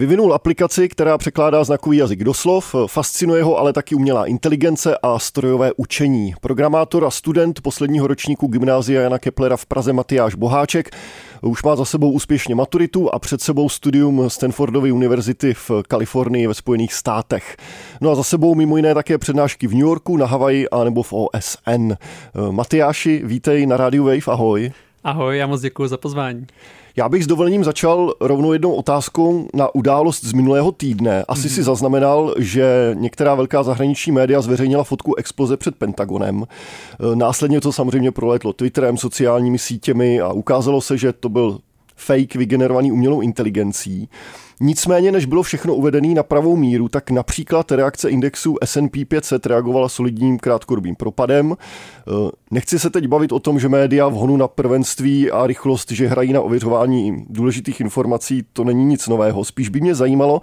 Vyvinul aplikaci, která překládá znakový jazyk do slov, fascinuje ho ale taky umělá inteligence a strojové učení. Programátor a student posledního ročníku gymnázia Jana Keplera v Praze Matyáš Boháček už má za sebou úspěšně maturitu a před sebou studium Stanfordovy univerzity v Kalifornii ve Spojených státech. No a za sebou mimo jiné také přednášky v New Yorku, na Havaji a nebo v OSN. Matyáši, vítej na Radio Wave, ahoj. Ahoj, já moc děkuji za pozvání. Já bych s dovolením začal rovnou jednou otázkou na událost z minulého týdne. Asi mm-hmm. si zaznamenal, že některá velká zahraniční média zveřejnila fotku exploze před Pentagonem. E, následně to samozřejmě proletlo Twitterem, sociálními sítěmi a ukázalo se, že to byl fake vygenerovaný umělou inteligencí. Nicméně, než bylo všechno uvedené na pravou míru, tak například reakce indexu S&P 500 reagovala solidním krátkodobým propadem. Eh, nechci se teď bavit o tom, že média v honu na prvenství a rychlost, že hrají na ověřování důležitých informací, to není nic nového. Spíš by mě zajímalo,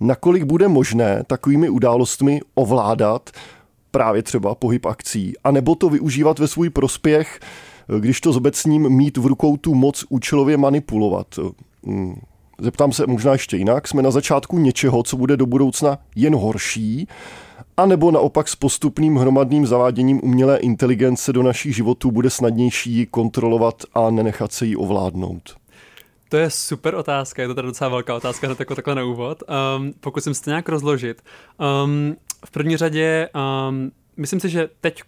nakolik bude možné takovými událostmi ovládat právě třeba pohyb akcí, anebo to využívat ve svůj prospěch, eh, když to zobecním mít v rukou tu moc účelově manipulovat. Zeptám se možná ještě jinak. Jsme na začátku něčeho, co bude do budoucna jen horší, a nebo naopak s postupným hromadným zaváděním umělé inteligence do našich životů bude snadnější ji kontrolovat a nenechat se jí ovládnout? To je super otázka, je to teda docela velká otázka hned jako takhle na úvod. Um, pokusím se to nějak rozložit. Um, v první řadě um, myslím si, že teď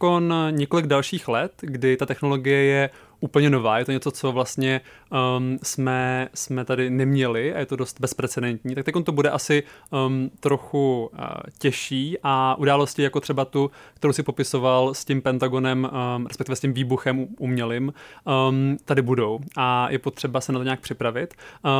několik dalších let, kdy ta technologie je úplně nová, je to něco, co vlastně um, jsme, jsme tady neměli a je to dost bezprecedentní, tak teď to bude asi um, trochu uh, těžší a události jako třeba tu, kterou si popisoval s tím Pentagonem, um, respektive s tím výbuchem umělým, um, tady budou a je potřeba se na to nějak připravit.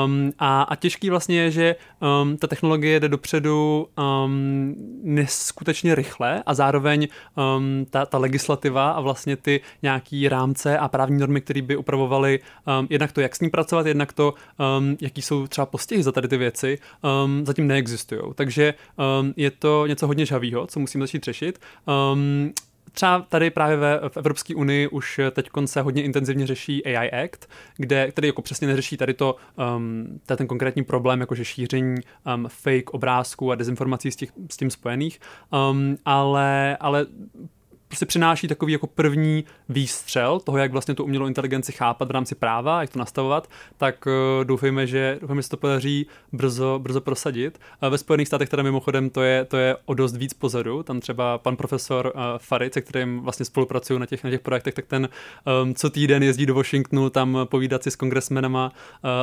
Um, a, a těžký vlastně je, že um, ta technologie jde dopředu um, neskutečně rychle a zároveň um, ta, ta legislativa a vlastně ty nějaký rámce a právní normy, které by upravovaly um, jednak to, jak s ní pracovat, jednak to, um, jaký jsou třeba postihy za tady ty věci, um, zatím neexistují. Takže um, je to něco hodně žavýho, co musíme začít řešit. Um, Třeba tady právě ve, v Evropské unii už teď se hodně intenzivně řeší AI Act, kde, který jako přesně neřeší tady to, um, ten konkrétní problém, jakože šíření um, fake obrázků a dezinformací s, těch, s tím spojených, um, ale, ale prostě přináší takový jako první výstřel toho, jak vlastně tu umělou inteligenci chápat v rámci práva, jak to nastavovat, tak uh, doufejme, že, doufejme, že se to podaří brzo, brzo prosadit. Uh, ve Spojených státech teda mimochodem to je, to je o dost víc pozadu. Tam třeba pan profesor uh, Farid, se kterým vlastně spolupracuju na těch, na těch projektech, tak ten um, co týden jezdí do Washingtonu tam povídat si s kongresmenama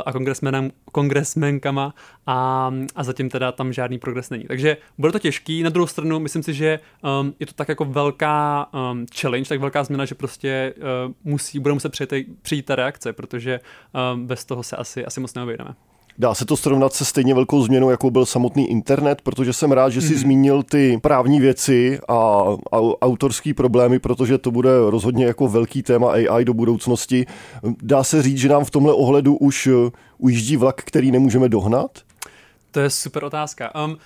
a kongresmenem, kongresmenkama a, a zatím teda tam žádný progres není. Takže bude to těžký. Na druhou stranu myslím si, že um, je to tak jako velká um, challenge, tak velká změna, že prostě uh, musí, bude muset přijít, přijít ta reakce, protože um, bez toho se asi, asi moc neobejdeme. Dá se to srovnat se stejně velkou změnou, jako byl samotný internet, protože jsem rád, že jsi mm. zmínil ty právní věci a, a autorský problémy, protože to bude rozhodně jako velký téma AI do budoucnosti. Dá se říct, že nám v tomhle ohledu už uh, ujíždí vlak, který nemůžeme dohnat? To je super otázka. Um,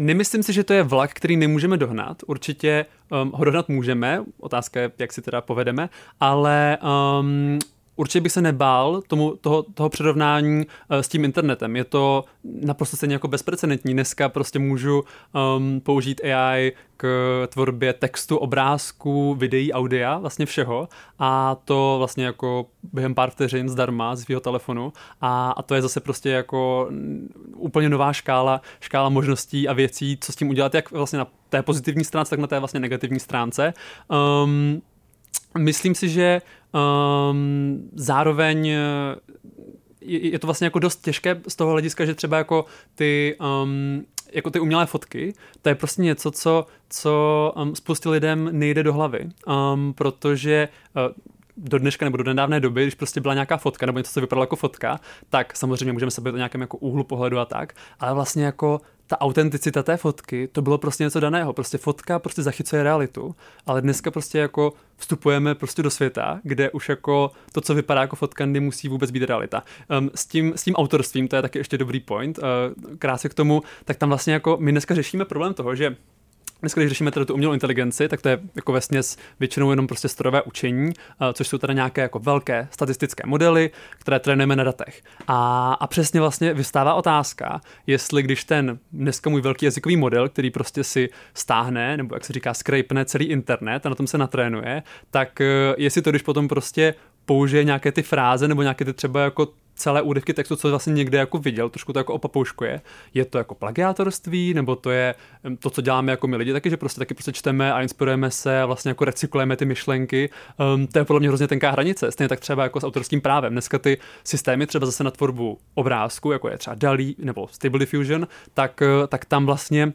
Nemyslím si, že to je vlak, který nemůžeme dohnat. Určitě um, ho dohnat můžeme, otázka je, jak si teda povedeme, ale um, určitě bych se nebál tomu, toho, toho přirovnání uh, s tím internetem. Je to naprosto stejně jako bezprecedentní. Dneska prostě můžu um, použít AI k tvorbě textu, obrázků, videí, audia, vlastně všeho a to vlastně jako během pár vteřin zdarma z svého telefonu a, a to je zase prostě jako úplně nová škála, škála možností a věcí, co s tím udělat, jak vlastně na té pozitivní stránce, tak na té vlastně negativní stránce. Um, myslím si, že um, zároveň je, je to vlastně jako dost těžké z toho hlediska, že třeba jako ty um, jako ty umělé fotky, to je prostě něco, co, co um, spoustě lidem nejde do hlavy, um, protože uh, do dneška nebo do nedávné doby, když prostě byla nějaká fotka nebo něco, co vypadalo jako fotka, tak samozřejmě můžeme se bavit o nějakém jako úhlu pohledu a tak, ale vlastně jako ta autenticita té fotky, to bylo prostě něco daného. Prostě fotka prostě zachycuje realitu, ale dneska prostě jako vstupujeme prostě do světa, kde už jako to, co vypadá jako fotka, nemusí vůbec být realita. Um, s, tím, s tím autorstvím, to je taky ještě dobrý point, uh, krásně k tomu, tak tam vlastně jako my dneska řešíme problém toho, že Dneska, když řešíme tedy tu umělou inteligenci, tak to je jako ve směs většinou jenom prostě strojové učení, což jsou teda nějaké jako velké statistické modely, které trénujeme na datech. A, a přesně vlastně vystává otázka, jestli když ten dneska můj velký jazykový model, který prostě si stáhne, nebo jak se říká, scrapne celý internet a na tom se natrénuje, tak eh, jestli to, když potom prostě použije nějaké ty fráze nebo nějaké ty třeba jako celé úryvky textu, co vlastně někde jako viděl, trošku to jako opapouškuje. Je to jako plagiátorství, nebo to je to, co děláme jako my lidi, taky, že prostě taky prostě čteme a inspirujeme se vlastně jako recyklujeme ty myšlenky. Um, to je podle mě hrozně tenká hranice. Stejně tak třeba jako s autorským právem. Dneska ty systémy třeba zase na tvorbu obrázku, jako je třeba DALI nebo Stable Diffusion, tak, eh, tak tam vlastně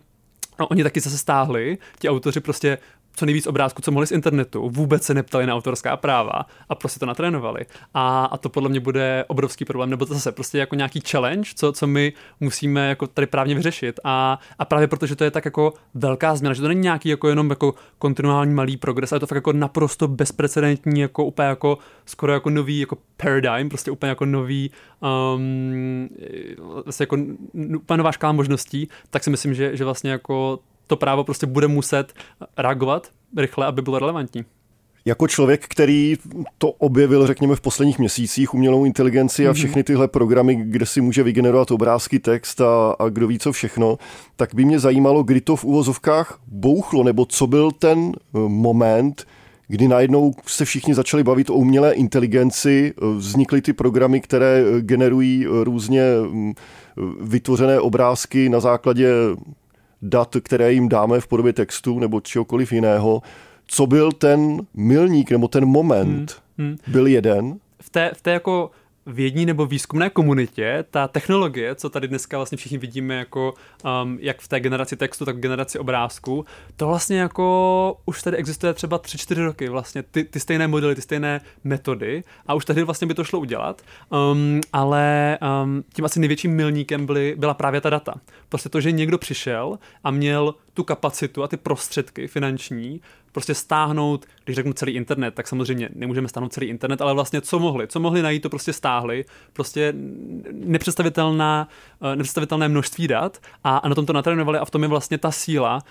No, oni taky zase stáhli, ti autoři prostě co nejvíc obrázků, co mohli z internetu, vůbec se neptali na autorská práva a prostě to natrénovali. A, a to podle mě bude obrovský problém, nebo to zase prostě jako nějaký challenge, co, co my musíme jako tady právně vyřešit. A, a právě protože to je tak jako velká změna, že to není nějaký jako jenom jako kontinuální malý progres, ale to fakt jako naprosto bezprecedentní, jako úplně jako skoro jako nový jako paradigm, prostě úplně jako nový um, vlastně jako úplně nová škála možností, tak si myslím, že, že vlastně jako to právo prostě bude muset reagovat rychle, aby bylo relevantní. Jako člověk, který to objevil, řekněme, v posledních měsících, umělou inteligenci a mhm. všechny tyhle programy, kde si může vygenerovat obrázky, text a, a kdo ví co všechno, tak by mě zajímalo, kdy to v uvozovkách bouchlo, nebo co byl ten eh, moment, kdy najednou se všichni začali bavit o umělé inteligenci, eh, vznikly ty programy, které eh, generují různě mm, vytvořené obrázky na základě dat, které jim dáme v podobě textu nebo čehokoliv jiného, co byl ten milník nebo ten moment? Hmm, hmm. Byl jeden? V té, v té jako vědní nebo výzkumné komunitě ta technologie, co tady dneska vlastně všichni vidíme jako um, jak v té generaci textu, tak v generaci obrázku, to vlastně jako už tady existuje třeba 3-4 roky vlastně ty, ty stejné modely, ty stejné metody a už tady vlastně by to šlo udělat, um, ale um, tím asi největším milníkem byly, byla právě ta data. Prostě to, že někdo přišel a měl tu kapacitu a ty prostředky finanční prostě stáhnout, když řeknu celý internet, tak samozřejmě nemůžeme stáhnout celý internet, ale vlastně co mohli, co mohli najít, to prostě stáhli, prostě nepředstavitelná, eh, nepředstavitelné množství dat a, a na tom to natrénovali a v tom je vlastně ta síla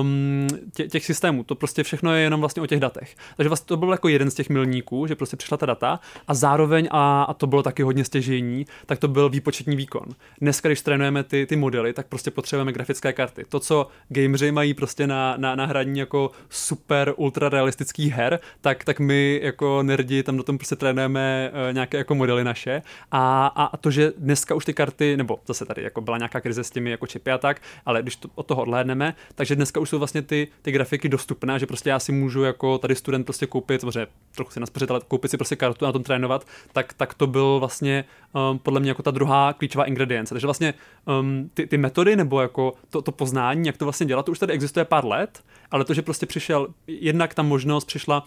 um, tě, těch systémů, to prostě všechno je jenom vlastně o těch datech. Takže vlastně to byl jako jeden z těch milníků, že prostě přišla ta data a zároveň, a, a to bylo taky hodně stěžení, tak to byl výpočetní výkon. Dneska, když trénujeme ty, ty modely, tak prostě potřebujeme grafické karty. To, co gameři mají prostě na, na, na hraní jako super ultra realistických her, tak, tak my jako nerdi tam na tom prostě trénujeme uh, nějaké jako modely naše a, a to, že dneska už ty karty, nebo zase tady jako byla nějaká krize s těmi jako čipy a tak, ale když to, od toho odhlédneme, takže dneska už jsou vlastně ty, ty grafiky dostupné, že prostě já si můžu jako tady student prostě koupit, samozřejmě trochu si naspořit, ale koupit si prostě kartu a na tom trénovat, tak, tak to byl vlastně um, podle mě jako ta druhá klíčová ingredience. Takže vlastně um, ty, ty metody nebo jako to, to poznání, jak to vlastně dělat, to už tady existuje pár let, ale to, že prostě přišel, jednak ta možnost přišla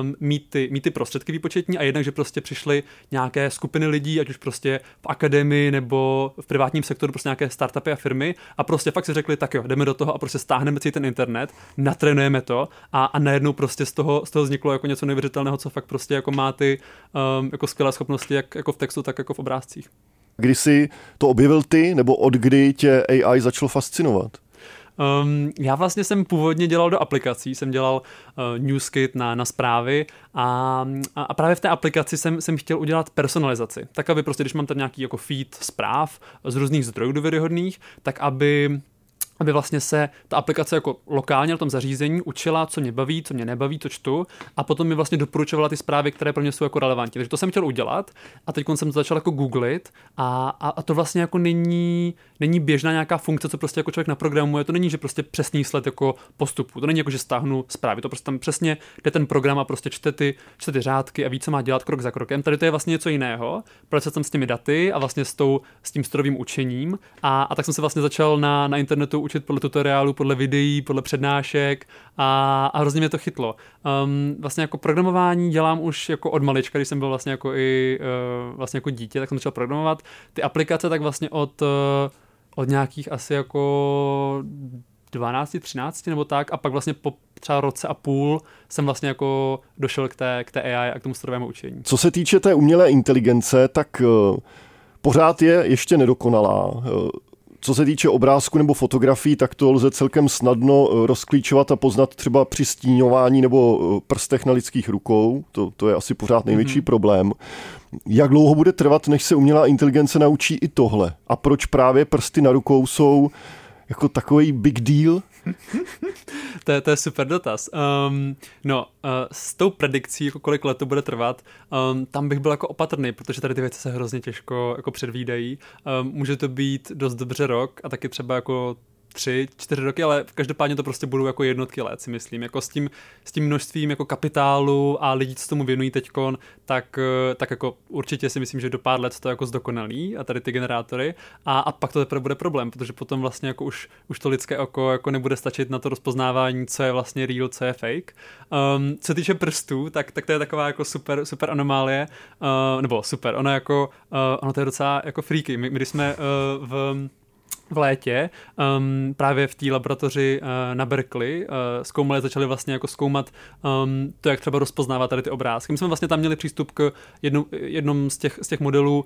um, mít, ty, mít ty prostředky výpočetní a jednak, že prostě přišly nějaké skupiny lidí, ať už prostě v akademii nebo v privátním sektoru, prostě nějaké startupy a firmy a prostě fakt si řekli, tak jo, jdeme do toho a prostě stáhneme si ten internet, natrénujeme to a, a najednou prostě z toho, z toho vzniklo jako něco neuvěřitelného, co fakt prostě jako má ty um, jako skvělé schopnosti, jak jako v textu, tak jako v obrázcích. Kdy jsi to objevil ty, nebo od kdy tě AI začalo fascinovat? Um, já vlastně jsem původně dělal do aplikací, jsem dělal uh, newskit na, na zprávy a, a, právě v té aplikaci jsem, jsem chtěl udělat personalizaci. Tak, aby prostě, když mám tam nějaký jako feed zpráv z různých zdrojů důvěryhodných, tak aby aby vlastně se ta aplikace jako lokálně na tom zařízení učila, co mě baví, co mě nebaví, co čtu a potom mi vlastně doporučovala ty zprávy, které pro mě jsou jako relevantní. Takže to jsem chtěl udělat a teď jsem to začal jako googlit a, a, a to vlastně jako není, není běžná nějaká funkce, co prostě jako člověk naprogramuje. To není, že prostě přesný sled jako postupu. To není jako, že stáhnu zprávy. To prostě tam přesně jde ten program a prostě čte ty, čte ty řádky a ví, co má dělat krok za krokem. Tady to je vlastně něco jiného. Pracovat jsem s těmi daty a vlastně s, tou, s tím strojovým učením a, a tak jsem se vlastně začal na, na internetu učit podle tutoriálu, podle videí, podle přednášek a, a hrozně mě to chytlo. Um, vlastně jako programování dělám už jako od malička, když jsem byl vlastně jako i uh, vlastně jako dítě, tak jsem začal programovat. Ty aplikace tak vlastně od, uh, od nějakých asi jako 12, 13 nebo tak a pak vlastně po třeba roce a půl jsem vlastně jako došel k té, k té AI a k tomu strojovému učení. Co se týče té umělé inteligence, tak uh, pořád je ještě nedokonalá. Uh, co se týče obrázku nebo fotografií, tak to lze celkem snadno eh, rozklíčovat a poznat třeba při stíňování nebo eh, prstech na lidských rukou. To, to je asi pořád největší mm-hmm. problém. Jak dlouho bude trvat, než se umělá inteligence naučí i tohle? A proč právě prsty na rukou jsou jako takový big deal? to, je, to je super dotaz. Um, no, uh, s tou predikcí, jako kolik let to bude trvat, um, tam bych byl jako opatrný, protože tady ty věci se hrozně těžko jako předvídají. Um, může to být dost dobře rok a taky třeba jako tři, čtyři roky, ale každopádně to prostě budou jako jednotky let, si myslím. Jako s tím, s tím množstvím jako kapitálu a lidí, co tomu věnují teďkon, tak, eh, tak jako určitě si myslím, že do pár let to jako zdokonalí a tady ty generátory a, a pak to teprve bude problém, protože potom vlastně jako už, už to lidské oko jako nebude stačit na to rozpoznávání, co je vlastně real, co je fake. Um, co týče prstů, tak, tak to je taková jako super, super anomálie, uh, nebo super, ono jako, uh, ono to je docela jako freaky. My, my když jsme uh, v v létě um, právě v té laboratoři uh, na Berkeley uh, zkoumali, začali vlastně jako zkoumat um, to, jak třeba rozpoznávat tady ty obrázky. My jsme vlastně tam měli přístup k jednu, jednom z těch, z těch modelů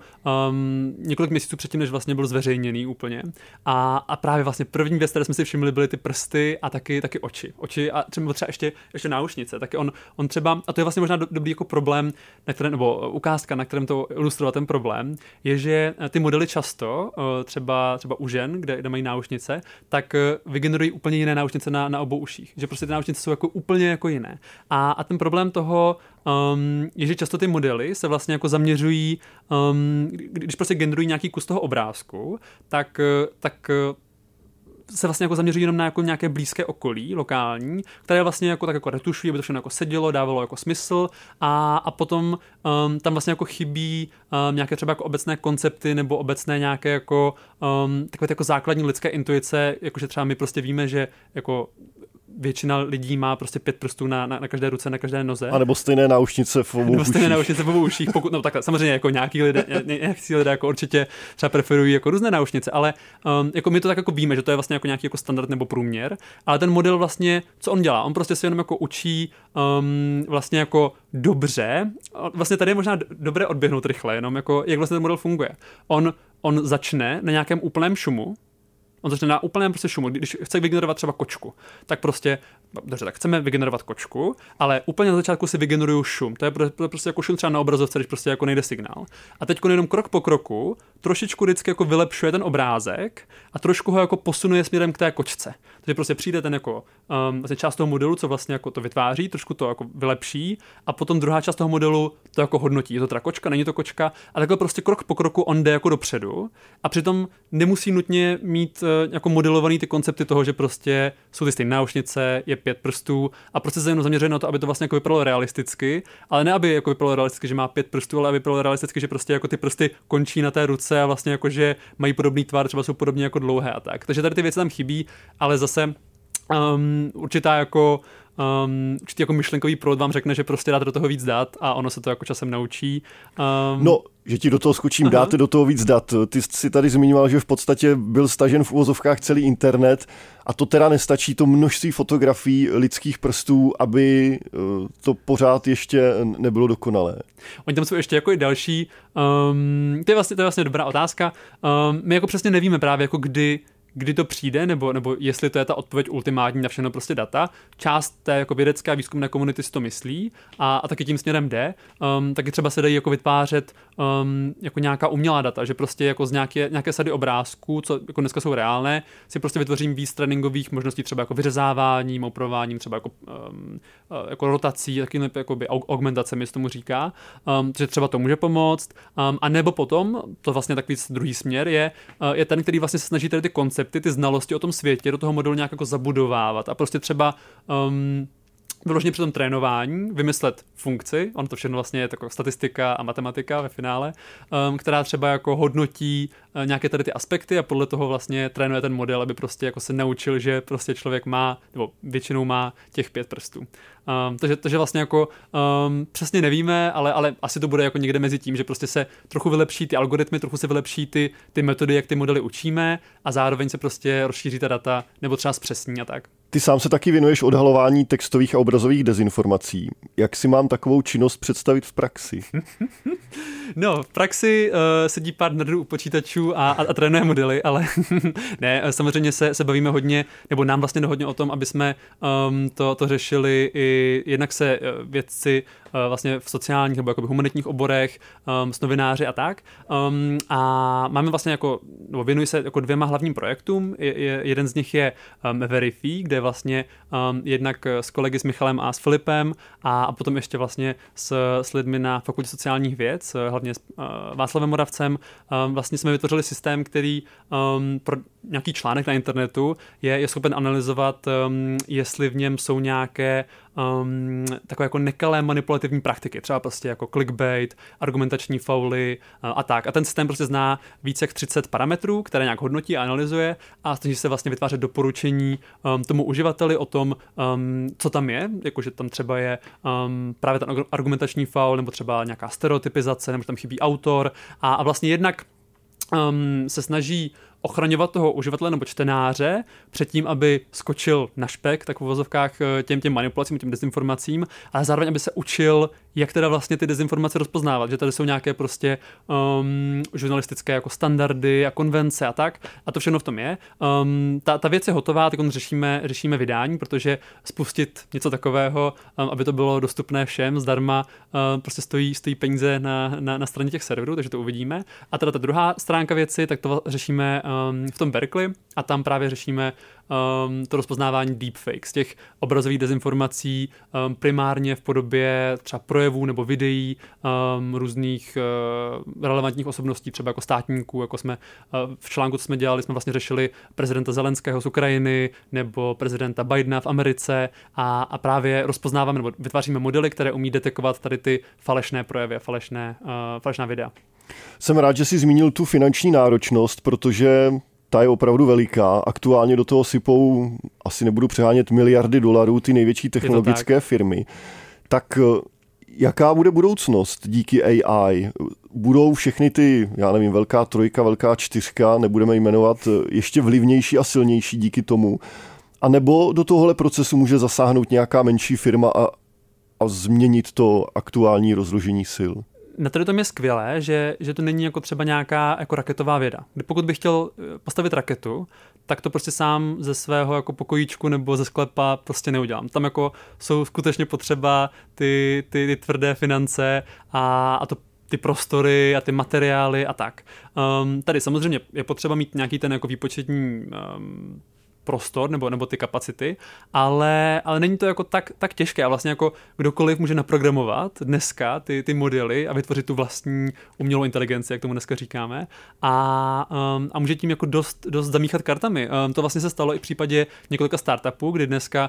um, několik měsíců předtím, než vlastně byl zveřejněný úplně. A, a právě vlastně první věc, které jsme si všimli, byly ty prsty a taky, taky oči. Oči a třeba, třeba ještě, ještě náušnice. Taky on, on třeba, a to je vlastně možná do, dobrý jako problém, na kterém, nebo ukázka, na kterém to ilustrovat ten problém, je, že ty modely často, uh, třeba, třeba u žen, kde, kde mají náušnice, tak eh, vygenerují úplně jiné náušnice na, na obou uších. Že prostě ty náušnice jsou jako úplně jako jiné. A, a ten problém toho um, je, že často ty modely se vlastně jako zaměřují, um, když prostě generují nějaký kus toho obrázku, tak, eh, tak eh, se vlastně jako zaměřují jenom na jako nějaké blízké okolí, lokální, které vlastně jako tak jako retušují, aby to všechno jako sedělo, dávalo jako smysl. A, a potom um, tam vlastně jako chybí um, nějaké třeba jako obecné koncepty nebo obecné nějaké jako um, takové jako základní lidské intuice, jakože třeba my prostě víme, že jako většina lidí má prostě pět prstů na, na, na každé ruce, na každé noze. A nebo stejné náušnice v obou Nebo stejné náušnice v obou uších, pokud, no takhle, samozřejmě jako nějaký lidé, nějaký lidé jako určitě třeba preferují jako různé náušnice, ale um, jako my to tak jako víme, že to je vlastně jako nějaký jako standard nebo průměr, ale ten model vlastně, co on dělá, on prostě se jenom jako učí um, vlastně jako dobře, vlastně tady je možná dobré odběhnout rychle, jenom jako jak vlastně ten model funguje. On, on začne na nějakém úplném šumu, On začne na úplném prostě šumu. Když chce vygenerovat třeba kočku, tak prostě, dobře, tak chceme vygenerovat kočku, ale úplně na začátku si vygeneruju šum. To je prostě jako šum třeba na obrazovce, když prostě jako nejde signál. A teď jenom krok po kroku trošičku vždycky jako vylepšuje ten obrázek a trošku ho jako posunuje směrem k té kočce. Takže prostě přijde ten jako um, vlastně část toho modelu, co vlastně jako to vytváří, trošku to jako vylepší a potom druhá část toho modelu to jako hodnotí. Je to teda kočka, není to kočka a takhle prostě krok po kroku on jde jako dopředu a přitom nemusí nutně mít jako modelovaný ty koncepty toho, že prostě jsou ty stejné náušnice, je pět prstů a prostě se jenom zaměřuje na to, aby to vlastně jako vypadalo realisticky, ale ne aby jako vypadalo realisticky, že má pět prstů, ale aby vypadalo realisticky, že prostě jako ty prsty končí na té ruce a vlastně jako, že mají podobný tvar, třeba jsou podobně jako dlouhé a tak. Takže tady ty věci tam chybí, ale zase um, určitá jako um, určitý jako myšlenkový proud vám řekne, že prostě dáte do toho víc dat a ono se to jako časem naučí. Um, no, že ti do toho skočím, aha. dáte do toho víc dat. Ty jsi tady zmiňoval, že v podstatě byl stažen v uvozovkách celý internet a to teda nestačí to množství fotografií lidských prstů, aby eh, to pořád ještě nebylo dokonalé. Oni tam jsou ještě jako i další, um, to, je vlastně, to je vlastně dobrá otázka. Um, my jako přesně nevíme právě jako kdy kdy to přijde, nebo, nebo jestli to je ta odpověď ultimátní na všechno prostě data. Část té jako vědecké a výzkumné komunity si to myslí a, a taky tím směrem jde. Um, taky třeba se dají jako vytvářet um, jako nějaká umělá data, že prostě jako z nějaké, nějaké sady obrázků, co jako dneska jsou reálné, si prostě vytvořím víc tréninkových možností třeba jako vyřezáváním, oprováním, třeba jako, um, jako rotací, taky jako by augmentace mi tomu říká, um, že třeba to může pomoct. Um, a nebo potom, to vlastně takový druhý směr je, uh, je ten, který vlastně se snaží tady ty koncepty koncepty, ty znalosti o tom světě do toho modelu nějak jako zabudovávat a prostě třeba um, vyloženě při tom trénování vymyslet funkci, on to všechno vlastně je taková statistika a matematika ve finále, um, která třeba jako hodnotí uh, nějaké tady ty aspekty a podle toho vlastně trénuje ten model, aby prostě jako se naučil, že prostě člověk má, nebo většinou má těch pět prstů. Um, takže, takže vlastně jako um, přesně nevíme, ale, ale asi to bude jako někde mezi tím, že prostě se trochu vylepší ty algoritmy, trochu se vylepší ty, ty metody, jak ty modely učíme a zároveň se prostě rozšíří ta data nebo třeba zpřesní a tak. Ty sám se taky věnuješ odhalování textových a obrazových dezinformací. Jak si mám takovou činnost představit v praxi? No, v praxi uh, sedí pár nerdů u počítačů a, a, a trénuje modely, ale ne, samozřejmě se, se bavíme hodně, nebo nám vlastně hodně o tom, aby jsme um, to, to řešili i jednak se uh, vědci vlastně v sociálních nebo jakoby humanitních oborech, um, s novináři a tak. Um, a máme vlastně jako, nebo věnuji se jako dvěma hlavním projektům. Je, je, jeden z nich je um, Verify, kde vlastně um, jednak s kolegy s Michalem a s Filipem a, a potom ještě vlastně s, s lidmi na Fakultě sociálních věc, hlavně s uh, Václavem Moravcem, um, vlastně jsme vytvořili systém, který um, pro nějaký článek na internetu je, je schopen analyzovat, um, jestli v něm jsou nějaké um, takové jako nekalé manipulativní praktiky, třeba prostě jako clickbait, argumentační fauly uh, a tak. A ten systém prostě zná více jak 30 parametrů, které nějak hodnotí a analyzuje a snaží se vlastně vytvářet doporučení um, tomu uživateli o tom, um, co tam je, jakože tam třeba je um, právě ten argumentační faul, nebo třeba nějaká stereotypizace, nebo tam chybí autor a, a vlastně jednak um, se snaží ochraňovat toho uživatele nebo čtenáře před tím, aby skočil na špek, tak v uvozovkách eh, těm, těm manipulacím, těm dezinformacím, ale zároveň, aby se učil, jak teda vlastně ty dezinformace rozpoznávat, že tady jsou nějaké prostě um, žurnalistické jako standardy a konvence a tak, a to všechno v tom je. Um, ta, ta věc je hotová, tak řešíme, řešíme vydání, protože spustit něco takového, um, aby to bylo dostupné všem zdarma, um, prostě stojí, stojí peníze na, na, na straně těch serverů, takže to uvidíme. A teda ta druhá stránka věci, tak to řešíme v tom Berkeley a tam právě řešíme um, to rozpoznávání deepfakes, těch obrazových dezinformací um, primárně v podobě třeba projevů nebo videí um, různých uh, relevantních osobností, třeba jako státníků, jako jsme uh, v článku, co jsme dělali, jsme vlastně řešili prezidenta Zelenského z Ukrajiny nebo prezidenta Bidena v Americe a, a právě rozpoznáváme nebo vytváříme modely, které umí detekovat tady ty falešné projevy a falešné, uh, falešná videa. Jsem rád, že jsi zmínil tu finanční náročnost, protože ta je opravdu veliká. Aktuálně do toho sypou, asi nebudu přehánět, miliardy dolarů ty největší technologické tak. firmy. Tak eh, jaká bude budoucnost díky AI? Budou všechny ty, já nevím, velká trojka, velká čtyřka, nebudeme jmenovat, eh, ještě vlivnější a silnější díky tomu? A nebo do tohohle procesu může zasáhnout nějaká menší firma a, a změnit to aktuální rozložení sil? Na tady tom je skvělé, že, že to není jako třeba nějaká jako raketová věda. Kdy pokud bych chtěl eh, postavit raketu, tak to prostě sám ze svého jako pokojíčku nebo ze sklepa prostě neudělám. Tam jako jsou skutečně potřeba ty, ty, ty tvrdé finance a, a to ty prostory a ty materiály a tak. Um, tady samozřejmě je potřeba mít nějaký ten jako výpočetní um, prostor nebo, nebo ty kapacity, ale, ale není to jako tak, tak těžké a vlastně jako kdokoliv může naprogramovat dneska ty, ty modely a vytvořit tu vlastní umělou inteligenci, jak tomu dneska říkáme a, um, a může tím jako dost, dost zamíchat kartami. Um, to vlastně se stalo i v případě několika startupů, kdy dneska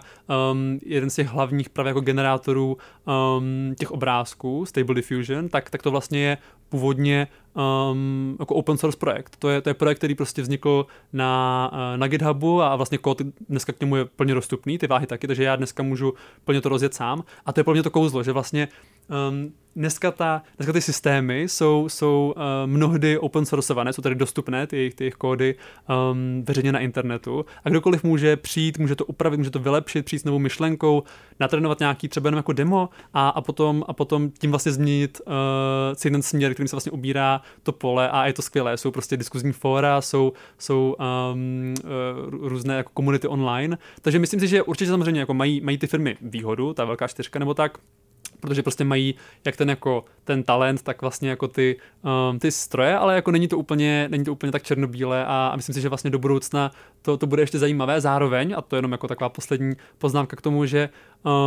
um, jeden z těch hlavních právě jako generátorů um, těch obrázků, Stable Diffusion, tak, tak to vlastně je původně um, jako open source projekt. To je, to je projekt, který prostě vznikl na, uh, na GitHubu a vlastně kód dneska k němu je plně dostupný, ty váhy taky, takže já dneska můžu plně to rozjet sám. A to je pro mě to kouzlo, že vlastně um, dneska, ta, dneska ty systémy jsou, jsou uh, mnohdy open sourceované, jsou tady dostupné, ty jejich, ty jejich kódy um, veřejně na internetu a kdokoliv může přijít, může to upravit, může to vylepšit, přijít s novou myšlenkou, natrénovat nějaký třeba jenom jako demo a, a, potom, a potom tím vlastně změnit uh, celý ten směr, kterým se vlastně ubírá to pole a je to skvělé. Jsou prostě diskuzní fóra, jsou, jsou um, uh, různé jako komunity online, takže myslím si, že určitě samozřejmě jako mají, mají ty firmy výhodu, ta velká čtyřka nebo tak, protože prostě mají jak ten jako ten talent, tak vlastně jako ty, um, ty stroje, ale jako není to úplně, není to úplně tak černobílé a, a myslím si, že vlastně do budoucna to, to bude ještě zajímavé zároveň a to je jenom jako taková poslední poznámka k tomu, že,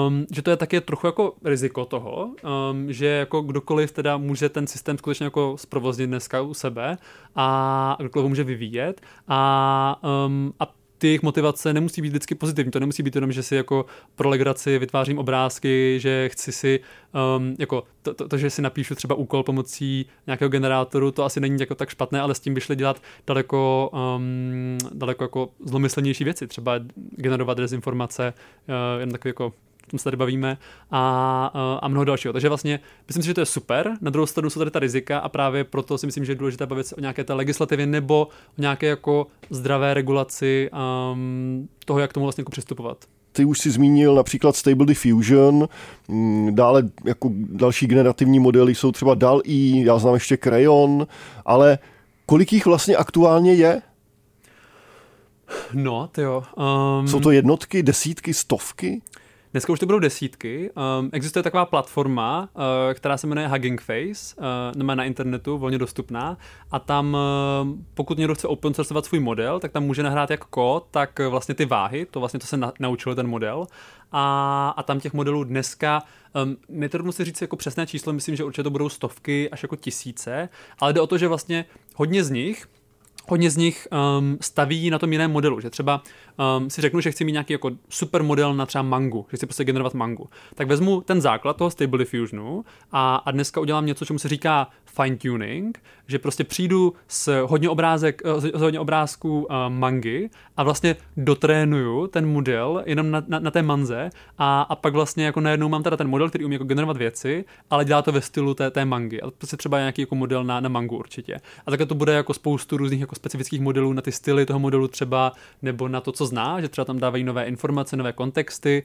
um, že to je také trochu jako riziko toho, um, že jako kdokoliv teda může ten systém skutečně jako zprovoznit dneska u sebe a kdokoliv ho může vyvíjet a, um, a ty jejich motivace nemusí být vždycky pozitivní. To nemusí být jenom, že si jako pro legraci vytvářím obrázky, že chci si, um, jako to, to, to, že si napíšu třeba úkol pomocí nějakého generátoru, to asi není jako tak špatné, ale s tím by šli dělat daleko, um, daleko jako zlomyslnější věci, třeba generovat dezinformace, uh, jen takový jako tom se tady bavíme, a, a mnoho dalšího. Takže vlastně myslím si, že to je super. Na druhou stranu jsou tady ta rizika a právě proto si myslím, že je důležité bavit se o nějaké té legislativě nebo o nějaké jako zdravé regulaci um, toho, jak k tomu vlastně jako přistupovat ty už si zmínil například Stable Diffusion, mm, dále jako další generativní modely jsou třeba DAL-E, já znám ještě Crayon, ale kolik jich vlastně aktuálně je? No, ty jo. Um... Jsou to jednotky, desítky, stovky? Dneska už to budou desítky. Um, existuje taková platforma, uh, která se jmenuje Hugging Face, uh, na internetu, volně dostupná. A tam, uh, pokud někdo chce open sourceovat svůj model, tak tam může nahrát jak kód, tak vlastně ty váhy, to vlastně to se na, naučil ten model. A, a tam těch modelů dneska, um, netrudno si říct jako přesné číslo, myslím, že určitě to budou stovky až jako tisíce, ale jde o to, že vlastně hodně z nich hodně z nich um, staví na tom jiném modelu, že třeba um, si řeknu, že chci mít nějaký jako super model na třeba mangu, že chci prostě generovat mangu. Tak vezmu ten základ toho Stable Diffusionu a, a dneska udělám něco, čemu se říká fine tuning, že prostě přijdu s hodně obrázek, s hodně obrázků uh, mangy a vlastně dotrénuju ten model jenom na, na, na té manze a, a pak vlastně jako najednou mám teda ten model, který umí jako generovat věci, ale dělá to ve stylu té, té mangy. A prostě třeba nějaký jako model na, na mangu určitě. A takhle to bude jako spoustu různých jako specifických modelů na ty styly toho modelu třeba, nebo na to, co zná, že třeba tam dávají nové informace, nové kontexty,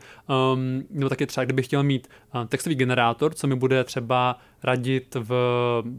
um, nebo taky třeba, kdybych chtěl mít uh, textový generátor, co mi bude třeba radit v,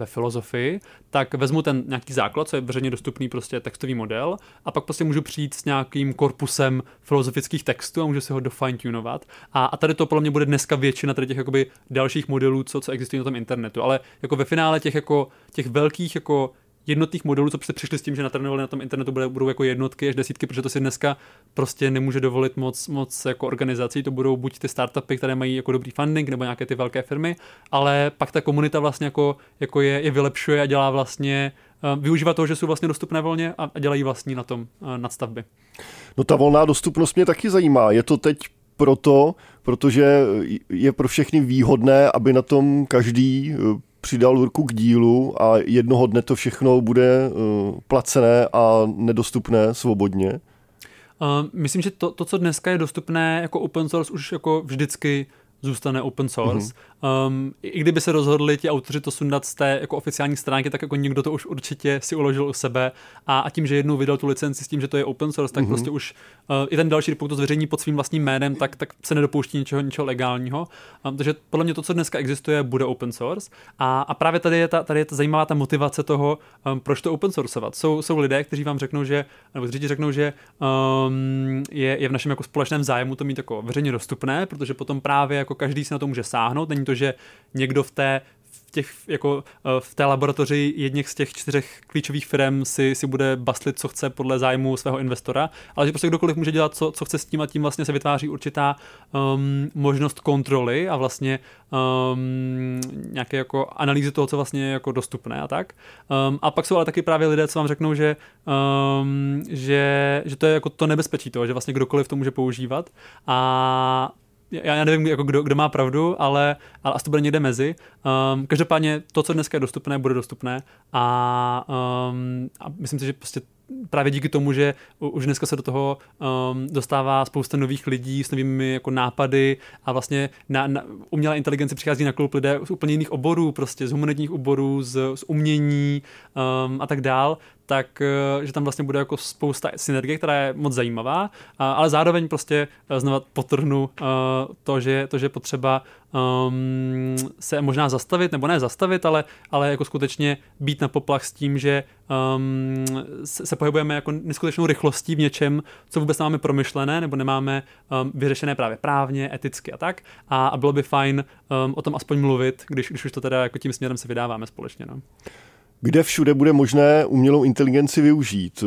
ve filozofii, tak vezmu ten nějaký základ, co je veřejně dostupný prostě textový model a pak prostě můžu přijít s nějakým korpusem filozofických textů a můžu si ho dofine tunovat. A, a tady to podle mě bude dneska většina tady těch jakoby dalších modelů, co, co existují na tom internetu. Ale jako ve finále těch jako těch velkých jako jednotných modelů, co jste přišli s tím, že natrénovali na tom internetu, budou jako jednotky až desítky, protože to si dneska prostě nemůže dovolit moc, moc jako organizací. To budou buď ty startupy, které mají jako dobrý funding, nebo nějaké ty velké firmy, ale pak ta komunita vlastně jako, jako je, je vylepšuje a dělá vlastně uh, využívá toho, že jsou vlastně dostupné volně a, dělají vlastní na tom uh, nadstavby. No ta volná dostupnost mě taky zajímá. Je to teď proto, protože je pro všechny výhodné, aby na tom každý eh, přidal ruku k dílu a jednoho dne to všechno bude uh, placené a nedostupné svobodně? Uh, myslím, že to, to, co dneska je dostupné jako open source, už jako vždycky zůstane open source. Mm-hmm. Um, I kdyby se rozhodli ti autoři to sundat z té jako oficiální stránky, tak jako někdo to už určitě si uložil u sebe a, a tím, že jednou vydal tu licenci s tím, že to je open source, tak mm-hmm. prostě už uh, i ten další, pokud to zveřejní pod svým vlastním jménem, tak, tak se nedopouští ničeho, ničeho legálního. Um, takže podle mě to, co dneska existuje, bude open source. A, a právě tady je ta, tady je ta zajímavá ta motivace toho, um, proč to open sourceovat. Jsou, jsou lidé, kteří vám řeknou, že, nebo kteří řeknou, že um, je, je v našem jako společném zájmu to mít jako veřejně dostupné, protože potom právě jako každý si na to může sáhnout. Není to, že někdo v té v, těch, jako eh, v té laboratoři jedněch z těch čtyřech klíčových firm si, si bude bastlit, co chce podle zájmu svého investora, ale že prostě kdokoliv může dělat, co, co chce s tím a tím vlastně se vytváří určitá um, možnost kontroly a vlastně um, nějaké jako analýzy toho, co vlastně je jako dostupné a tak. Um, a pak jsou ale taky právě lidé, co vám řeknou, že, um, že, že to je jako to nebezpečí toho, že vlastně kdokoliv to může používat a já, nevím, jako kdo, kdo má pravdu, ale, ale asi to bude někde mezi. Um, každopádně to, co dneska je dostupné, bude dostupné a, um, a myslím si, že prostě právě díky tomu, že už dneska se do toho um, dostává spousta nových lidí s novými jako nápady a vlastně na, na umělé inteligenci přichází na klub lidé z úplně jiných oborů, prostě z humanitních oborů, z, z umění um, a tak dál, tak uh, že tam vlastně bude jako spousta synergie, která je moc zajímavá, ale zároveň prostě uh, znova potrhnu uh, to, že, to, že potřeba um, se možná zastavit, nebo ne zastavit, ale, ale jako skutečně být na poplach s tím, že um, se, se pohybujeme jako neskutečnou rychlostí v něčem, co vůbec nemáme promyšlené, nebo nemáme um, vyřešené právě právně, eticky a tak. A, a bylo by fajn um, o tom aspoň mluvit, když, když už to teda jako tím směrem se vydáváme společně. No. Kde všude bude možné umělou inteligenci využít?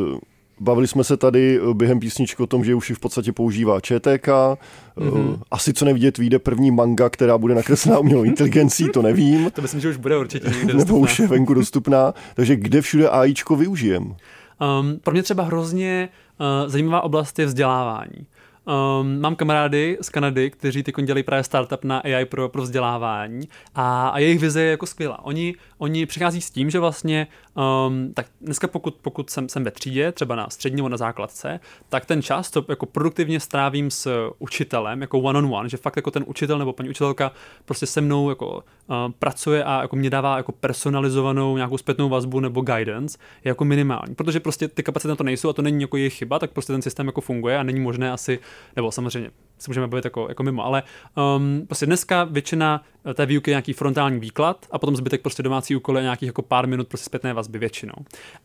Bavili jsme se tady eh, během písničky o tom, že už ji v podstatě používá ČTK. Mm-hmm. Asi co nevidět, vyjde první manga, která bude nakreslená umělou inteligencí, to nevím. to myslím, že už bude určitě někde Nebo už je venku dostupná. Takže kde všude AIčko využijem? Um, pro mě třeba hrozně uh, zajímavá oblast je vzdělávání. Um, mám kamarády z Kanady, kteří teď dělají právě startup na AI pro, pro vzdělávání a, a jejich vize je jako skvělá. Oni, oni přichází s tím, že vlastně, um, tak dneska pokud, pokud jsem, jsem ve třídě, třeba na střední nebo na základce, tak ten čas to jako produktivně strávím s učitelem, jako one on one, že fakt jako ten učitel nebo paní učitelka prostě se mnou jako uh, pracuje a jako mě dává jako personalizovanou nějakou zpětnou vazbu nebo guidance, je jako minimální, protože prostě ty kapacity na to nejsou a to není jako jejich chyba, tak prostě ten systém jako funguje a není možné asi, nebo samozřejmě se můžeme bavit jako, jako mimo, ale um, prostě dneska většina té výuky je nějaký frontální výklad a potom zbytek prostě domácí úkoly nějakých jako pár minut prostě zpětné vazby většinou.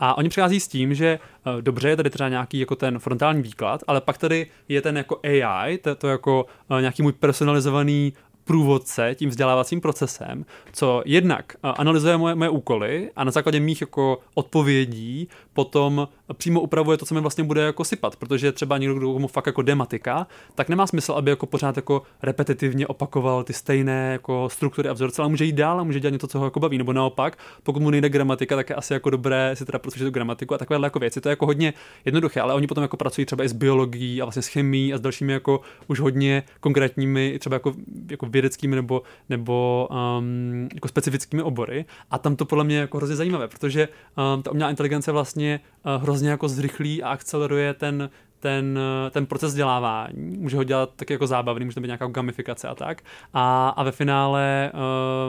A oni přichází s tím, že uh, dobře, je tady třeba nějaký jako ten frontální výklad, ale pak tady je ten jako AI, to, to jako uh, nějaký můj personalizovaný průvodce tím vzdělávacím procesem, co jednak eh, analyzuje moje, moje úkoly a na základě mých jako odpovědí potom přímo upravuje to, co mi vlastně bude jako sypat, protože třeba někdo, kdo mu fakt jako dematika, tak nemá smysl, aby jako pořád jako repetitivně opakoval ty stejné jako struktury a vzorce, ale může jít dál a může dělat něco, co ho jako baví, nebo naopak, pokud mu nejde gramatika, tak je asi jako dobré si teda prostě tu gramatiku a takovéhle jako věci. To je jako hodně jednoduché, ale oni potom jako pracují třeba i s biologií a vlastně s chemií a s dalšími jako už hodně konkrétními, třeba jako, jako vědeckými nebo, nebo um, jako specifickými obory. A tam to podle mě jako hrozně zajímavé, protože um, ta umělá inteligence vlastně uh, hrozně jako zrychlí a akceleruje ten, ten, ten proces vzdělávání. Může ho dělat taky jako zábavný, může to být nějaká gamifikace a tak. A, a ve finále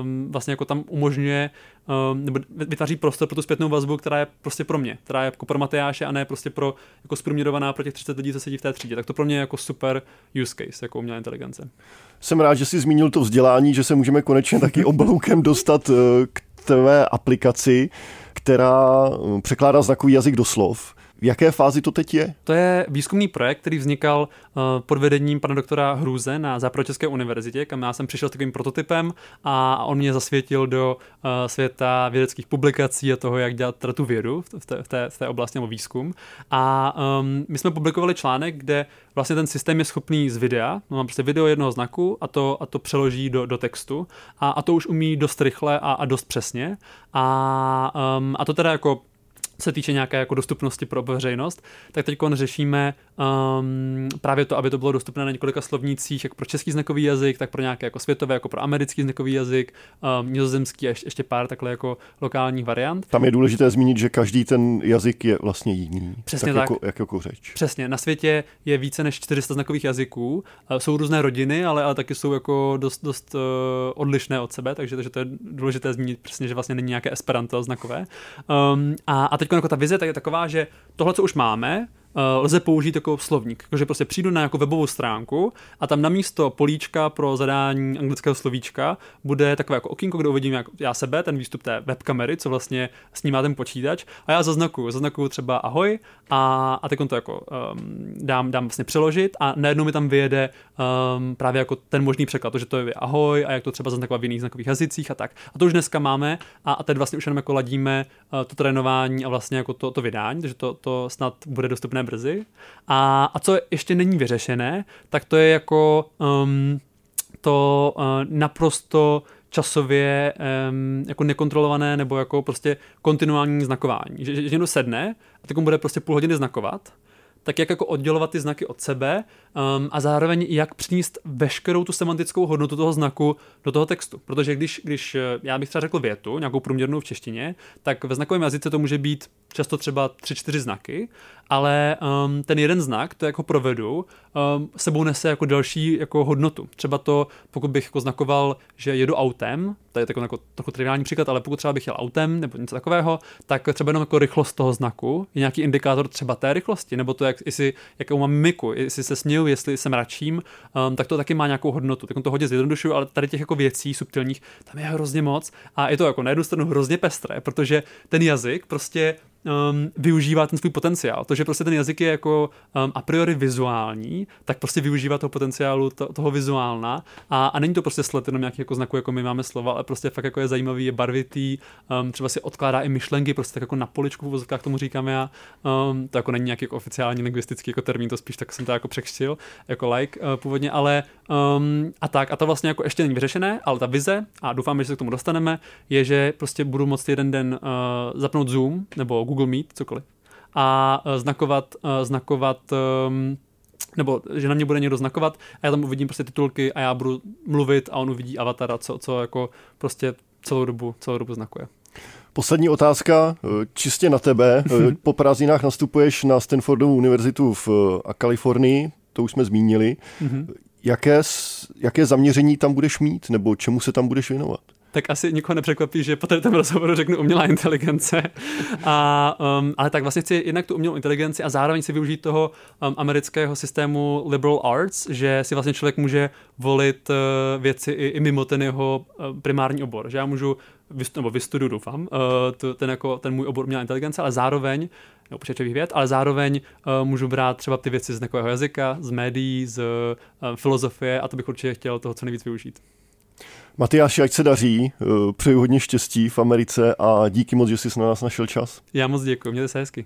um, vlastně jako tam umožňuje um, nebo vytváří prostor pro tu zpětnou vazbu, která je prostě pro mě, která je jako pro Matyáše a ne prostě pro jako zprůměrovaná pro těch 30 lidí, co sedí v té třídě. Tak to pro mě je jako super use case, jako umělá inteligence. Jsem rád, že jsi zmínil to vzdělání, že se můžeme konečně taky obloukem dostat eh, k tvé aplikaci, která eh, překládá znakový jazyk do slov. V jaké fázi to teď je? To je výzkumný projekt, který vznikal uh, pod vedením pana doktora Hrůze na Západočeské univerzitě, kam já jsem přišel s takovým prototypem a on mě zasvětil do uh, světa vědeckých publikací a toho, jak dělat tu vědu v té, v té, v té oblasti nebo výzkum. A um, my jsme publikovali článek, kde vlastně ten systém je schopný z videa, no mám prostě video jednoho znaku a to, a to přeloží do, do textu a, a to už umí dost rychle a, a dost přesně. A, um, a to teda jako se týče nějaké jako dostupnosti pro veřejnost, tak teď řešíme um, právě to, aby to bylo dostupné na několika slovnících, jak pro český znakový jazyk, tak pro nějaké jako světové, jako pro americký znakový jazyk, um, nizozemský a ještě, pár takhle jako lokálních variant. Tam je důležité zmínit, že každý ten jazyk je vlastně jiný. Přesně tak. tak. Jako, jak jako řeč. Přesně. Na světě je více než 400 znakových jazyků. Jsou různé rodiny, ale, ale taky jsou jako dost, dost uh, odlišné od sebe, takže, takže to je důležité zmínit přesně, že vlastně není nějaké esperanto znakové. Um, a, a teď jako ta vize tak je taková, že tohle, co už máme, lze použít jako slovník. Takže prostě přijdu na nějakou webovou stránku a tam na místo políčka pro zadání anglického slovíčka bude takové jako okýnko, kde uvidím jak já sebe, ten výstup té webkamery, co vlastně snímá ten počítač a já zaznakuju, zaznakuju třeba ahoj a, a teď to jako um, dám, dám vlastně přeložit a najednou mi tam vyjede um, právě jako ten možný překlad, to, že to je ahoj a jak to třeba zaznakovat v jiných znakových jazycích a tak. A to už dneska máme a, a teď vlastně už jenom jako ladíme uh, to trénování a vlastně jako to, to vydání, takže to, to snad bude dostupné brzy. A, a co ještě není vyřešené, tak to je jako um, to uh, naprosto časově um, jako nekontrolované nebo jako prostě kontinuální znakování. Že, že někdo sedne a tak bude prostě půl hodiny znakovat tak jak jako oddělovat ty znaky od sebe um, a zároveň jak přinést veškerou tu semantickou hodnotu toho znaku do toho textu. Protože když, když eh, já bych třeba řekl větu, nějakou průměrnou v češtině, tak ve znakovém jazyce to může být často třeba tři, čtyři znaky, ale um, ten jeden znak, to jak ho provedu, um, sebou nese jako další jako hodnotu. Třeba to, pokud bych jako znakoval, že jedu autem, to je takový jako, jako triviální příklad, ale pokud třeba bych jel autem nebo něco takového, tak třeba jenom jako rychlost toho znaku je nějaký indikátor třeba té rychlosti, nebo to, jak, jestli, jakou mám mimiku, jestli se směju, jestli se mračím, um, tak to taky má nějakou hodnotu. Tak on to hodně zjednodušuju, ale tady těch jako věcí subtilních tam je hrozně moc a je to jako na jednu stranu hrozně pestré, protože ten jazyk prostě um, využívá ten svůj potenciál. To, že prostě ten jazyk je jako um, a priori vizuální, tak prostě využívá toho potenciálu to, toho vizuálna a, a není to prostě sled jenom nějaký jako znaku, jako my máme slova, ale prostě fakt jako je zajímavý, je barvitý, um, třeba si odkládá i myšlenky, prostě tak jako na poličku v vozovkách tomu říkám já. Um, to jako není nějaký jako oficiální lingvistický jako termín, to spíš tak jsem to jako překřtil, jako like uh, původně, ale um, a tak, a to vlastně jako ještě není vyřešené, ale ta vize, a doufám, že se k tomu dostaneme, je, že prostě budu moct jeden den uh, zapnout Zoom nebo Google Meet, cokoliv, a uh, znakovat, uh, znakovat um, nebo že na mě bude někdo znakovat a já tam uvidím prostě titulky a já budu mluvit a on uvidí avatara, co, co jako prostě celou dobu, celou dobu znakuje. Poslední otázka, eh, čistě na tebe. Eh, po prázdninách nastupuješ na Stanfordovu univerzitu v eh, Kalifornii, to už jsme zmínili. Mm-hmm. Jaké, jaké zaměření tam budeš mít, nebo čemu se tam budeš věnovat? Tak asi nikoho nepřekvapí, že po tom rozhovoru řeknu umělá inteligence. A, um, ale tak vlastně chci jednak tu umělou inteligenci a zároveň si využít toho um, amerického systému liberal arts, že si vlastně člověk může volit uh, věci i, i mimo ten jeho uh, primární obor. Že já můžu nebo vystuduju, doufám, uh, ten, jako, ten můj obor umělá inteligence, ale zároveň nebo počítačových věd, ale zároveň uh, můžu brát třeba ty věci z takového jazyka, z médií, z uh, filozofie a to bych určitě chtěl toho co nejvíc využít. Matyáši, ať se daří, přeju hodně štěstí v Americe a díky moc, že jsi na nás našel čas. Já moc děkuji, mějte se hezky.